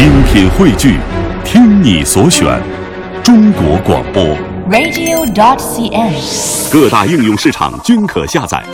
精品汇聚，听你所选，中国广播。radio.dot.cn，。各大应用市场均可下载。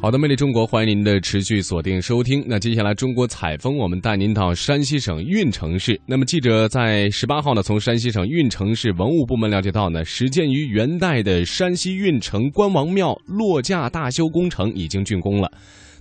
好的，魅力中国，欢迎您的持续锁定收听。那接下来中国采风，我们带您到山西省运城市。那么记者在十八号呢，从山西省运城市文物部门了解到呢，始建于元代的山西运城关王庙落架大修工程已经竣工了。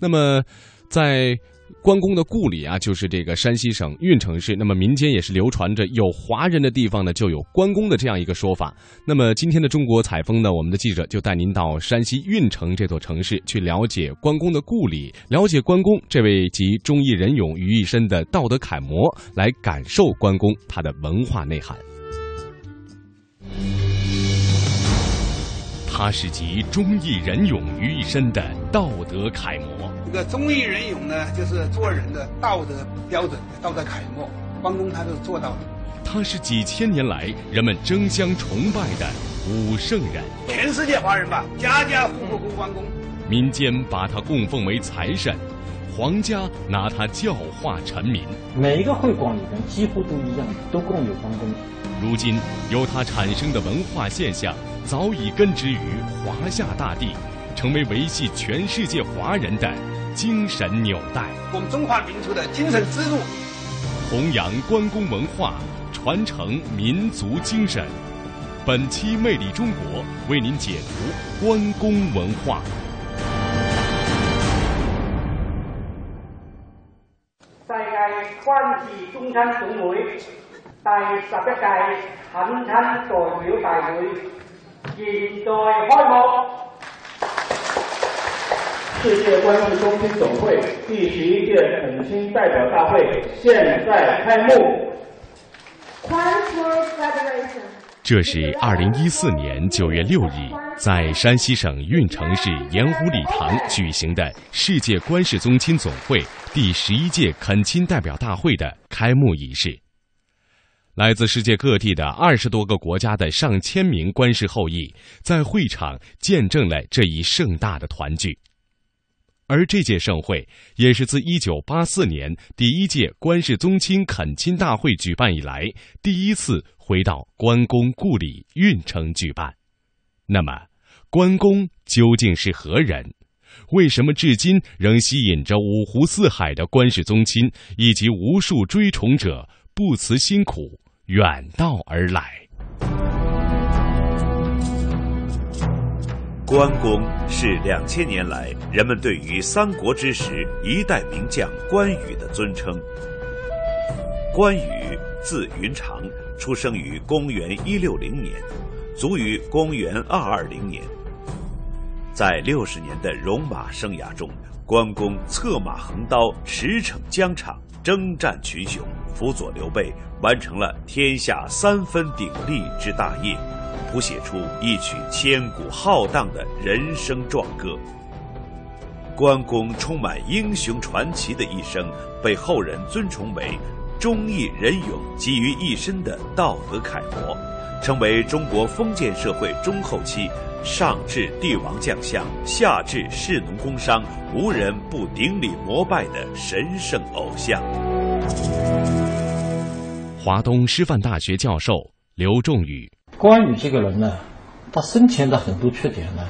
那么在关公的故里啊，就是这个山西省运城市。那么民间也是流传着有华人的地方呢，就有关公的这样一个说法。那么今天的中国采风呢，我们的记者就带您到山西运城这座城市，去了解关公的故里，了解关公这位集忠义仁勇于一身的道德楷模，来感受关公他的文化内涵。他是集忠义仁勇于一身的道德楷模。这个忠义仁勇呢，就是做人的道德标准、道德楷模。关公他都做到了。他是几千年来人们争相崇拜的武圣人，全世界华人吧，家家户户供关公。民间把他供奉为财神，皇家拿他教化臣民。每一个会馆里面几乎都一样，都供有关公。如今，由他产生的文化现象早已根植于华夏大地，成为维系全世界华人的精神纽带。我们中华民族的精神支柱，弘扬关公文化，传承民族精神。本期《魅力中国》为您解读关公文化。世界關事中親總會第十一屆懇親代表大會現在開幕。世界关系中心总会第十一届恳亲代表大会现在开幕。这是二零一四年九月六日，在山西省运城市盐湖礼堂举行的世界关氏宗亲总会第十一届恳亲代表大会的开幕仪式。来自世界各地的二十多个国家的上千名关氏后裔，在会场见证了这一盛大的团聚。而这届盛会也是自一九八四年第一届关氏宗亲恳亲大会举办以来，第一次回到关公故里运城举办。那么，关公究竟是何人？为什么至今仍吸引着五湖四海的关氏宗亲以及无数追崇者不辞辛苦远道而来？关公是两千年来人们对于三国之时一代名将关羽的尊称。关羽字云长，出生于公元一六零年，卒于公元二二零年。在六十年的戎马生涯中，关公策马横刀，驰骋疆场，征战群雄，辅佐刘备，完成了天下三分鼎立之大业。谱写出一曲千古浩荡的人生壮歌。关公充满英雄传奇的一生，被后人尊崇为忠义仁勇集于一身的道德楷模，成为中国封建社会中后期上至帝王将相，下至士农工商，无人不顶礼膜拜的神圣偶像。华东师范大学教授刘仲宇。关羽这个人呢，他生前的很多缺点呢，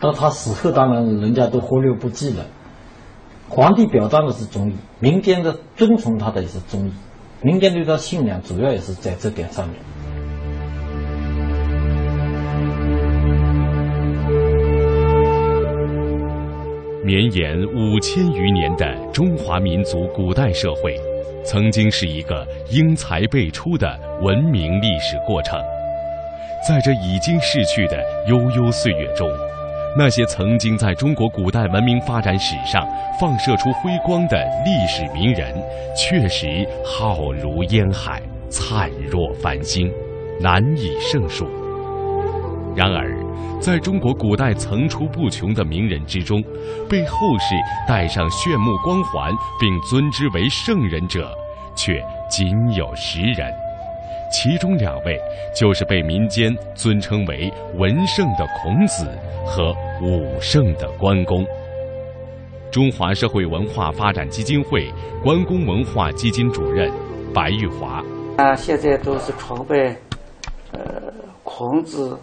到他死后当然人家都忽略不计了。皇帝表彰的是忠义，民间的尊崇他的也是忠义，民间对他信仰主要也是在这点上面。绵延五千余年的中华民族古代社会，曾经是一个英才辈出的文明历史过程。在这已经逝去的悠悠岁月中，那些曾经在中国古代文明发展史上放射出辉光的历史名人，确实浩如烟海，灿若繁星，难以胜数。然而，在中国古代层出不穷的名人之中，被后世戴上炫目光环并尊之为圣人者，却仅有十人。其中两位就是被民间尊称为文圣的孔子和武圣的关公。中华社会文化发展基金会关公文化基金主任白玉华。啊，现在都是崇拜，呃，孔子。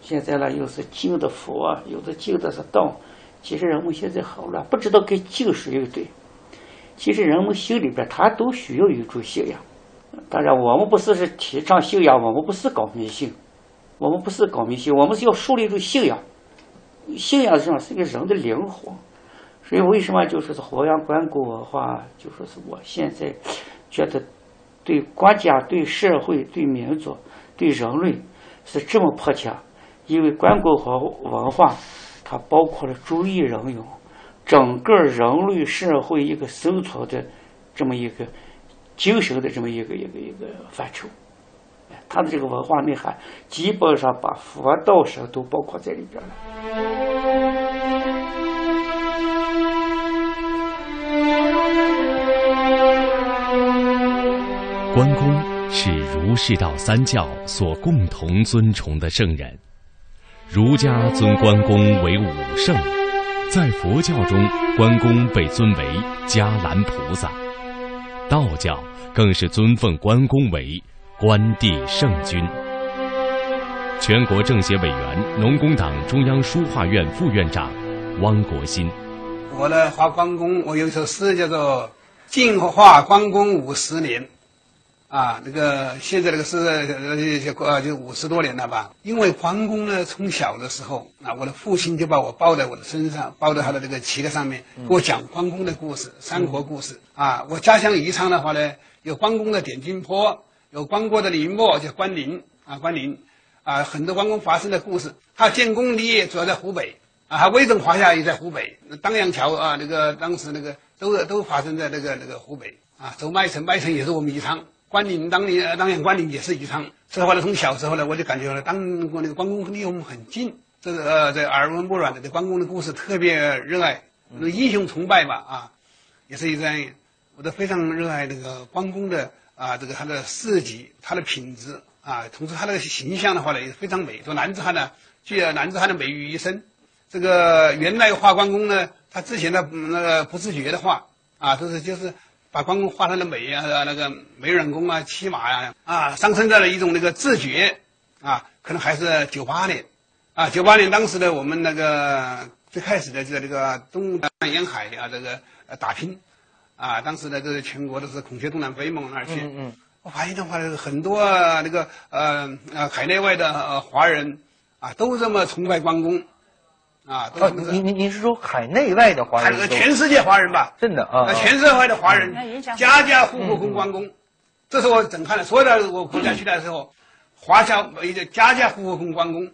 现在呢，又是敬的佛，有的敬的是道。其实人们现在好乱，不知道该敬谁又对。其实人们心里边，他都需要一种信仰。当然，我们不是是提倡信仰，我们不是搞迷信，我们不是搞迷信，我们是要树立一种信仰。信仰上是一个人的灵魂。所以，为什么就是弘扬关公文化，就说是我现在觉得对国家、对社会、对民族、对人类是这么迫切，因为关公和文化，它包括了注意人用。整个人类社会一个生存的这么一个精神的这么一个一个一个范畴，它的这个文化内涵基本上把佛道神都包括在里边了。关公是儒释道三教所共同尊崇的圣人，儒家尊关公为武圣。在佛教中，关公被尊为伽蓝菩萨；道教更是尊奉关公为关帝圣君。全国政协委员、农工党中央书画院副院长汪国新，我呢画关公，我有一首诗叫做《晋画关公五十年》。啊，那个现在那个是呃呃就五十多年了吧？因为关公呢，从小的时候啊，我的父亲就把我抱在我的身上，抱在他的这个旗子上面，给我讲关公的故事、三国故事啊。我家乡宜昌的话呢，有关公的点睛坡，有关公的陵墓叫关陵啊，关陵啊，很多关公发生的故事。他建功立业主要在湖北啊，他威震华夏也在湖北，当阳桥啊，那个当时那个都都发生在那个那个湖北啊，走麦城，麦城也是我们宜昌。关岭当年，当年关岭也是宜昌。所以话呢，从小时候呢，我就感觉呢，当过那个关公离我们很近，这个呃，这耳闻目染的对关公的故事特别热爱，那英雄崇拜吧啊，也是一个我都非常热爱那个关公的啊，这个他的事迹，他的品质啊，同时他的形象的话呢也非常美。说男子汉呢，具有男子汉的美于一身。这个原来画关公呢，他之前的那个不自觉的画啊，都是就是。把关公画成了美啊，那个美人公啊，骑马呀，啊，上升到了一种那个自觉，啊，可能还是九八年，啊，九八年当时呢我们那个最开始的在这个东南沿海啊，这个打拼，啊，当时呢，这是全国都是孔雀东南飞嘛，那儿去，嗯嗯，我发现的话，很多那个呃呃海内外的华人啊，都这么崇拜关公。啊，您您您是说海内外的华人？全世界华人吧？真的啊！全社会的华人，家家户户供关公，这是我震撼的。所有的我国家去的时候，华侨一个家家户户供关公，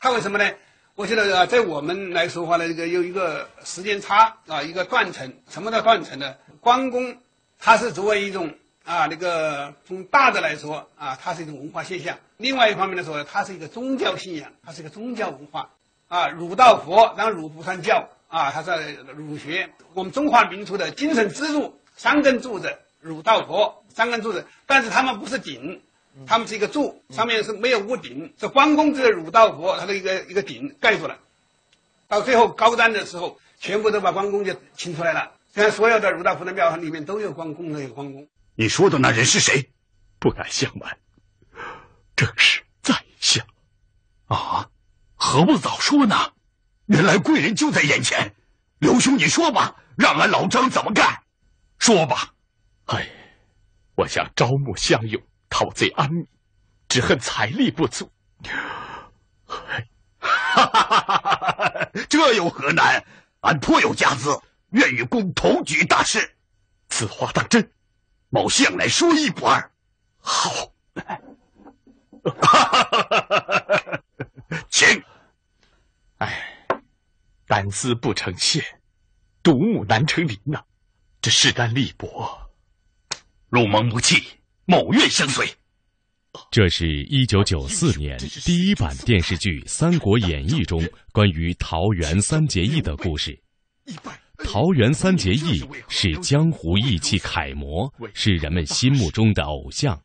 他为什么呢？我觉得啊，在我们来说话呢，这个有一个时间差啊，一个断层。什么叫断层呢？关公他是作为一种啊，那个从大的来说啊，它是一种文化现象；另外一方面来说，它是一个宗教信仰，它是一个宗教文化。啊，儒道佛，然后儒不算教啊，它是儒学。我们中华民族的精神支柱，三根柱子，儒道佛三根柱子，但是他们不是顶，他们是一个柱，上面是没有屋顶。这关公这个儒道佛，它的一个一个顶盖住了。到最后高瞻的时候，全部都把关公就请出来了。现在所有的儒道佛的庙里面都有关公，都有关公。你说的那人是谁？不敢相瞒，正是在下。啊。何不早说呢？原来贵人就在眼前，刘兄，你说吧，让俺老张怎么干？说吧。哎，我想招募乡勇，讨贼安民，只恨财力不足。哈哈哈哈哈！这有何难？俺颇有家资，愿与公同举大事。此话当真？某向来说一不二。好。哈哈哈哈哈！请。哎，单丝不成线，独木难成林呐！这势单力薄，入盟不弃，某愿相随。这是一九九四年第一版电视剧《三国演义》中关于桃园三结义的故事。桃园三结义是江湖义气楷模，是人们心目中的偶像。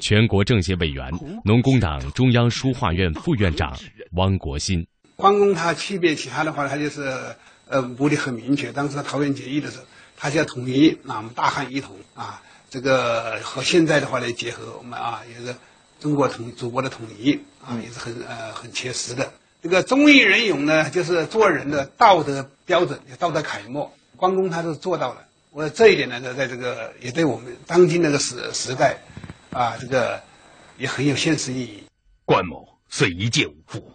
全国政协委员、农工党中央书画院副院长汪国新。关公他区别其他的话，他就是呃目的很明确。当时桃园结义的时候，他就要统一啊，我们大汉一统啊，这个和现在的话来结合，我们啊也是中国统祖国的统一啊，也是很呃很切实的。这个忠义仁勇呢，就是做人的道德标准、道德楷模。关公他是做到了，我这一点呢，在这个也对我们当今那个时时代，啊，这个也很有现实意义。关某虽一介武夫，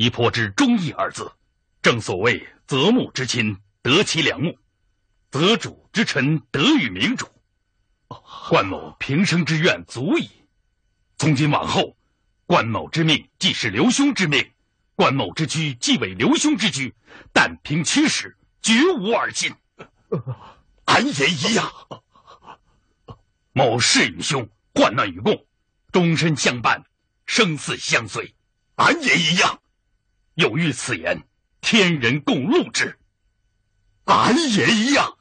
亦颇知忠义二字。正所谓择木之亲，得其良木；择主之臣，得与明主。关某平生之愿足矣。从今往后，关某之命既是刘兄之命。关某之居既为刘兄之居，但凭其使，绝无二心。俺也一样。某事与兄，患难与共，终身相伴，生死相随。俺也一样。有遇此言，天人共戮之。俺也一样。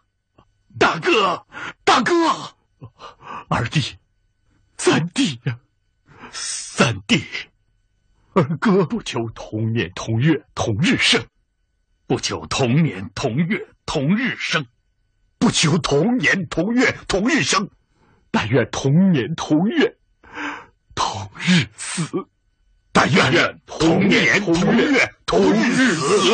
大哥，大哥，二弟，三弟呀，三弟。二哥不求同年同月同日生，不求同年同月同日生，不求同年同月同日生，但愿同年同月同日死，但愿同年同月同日死。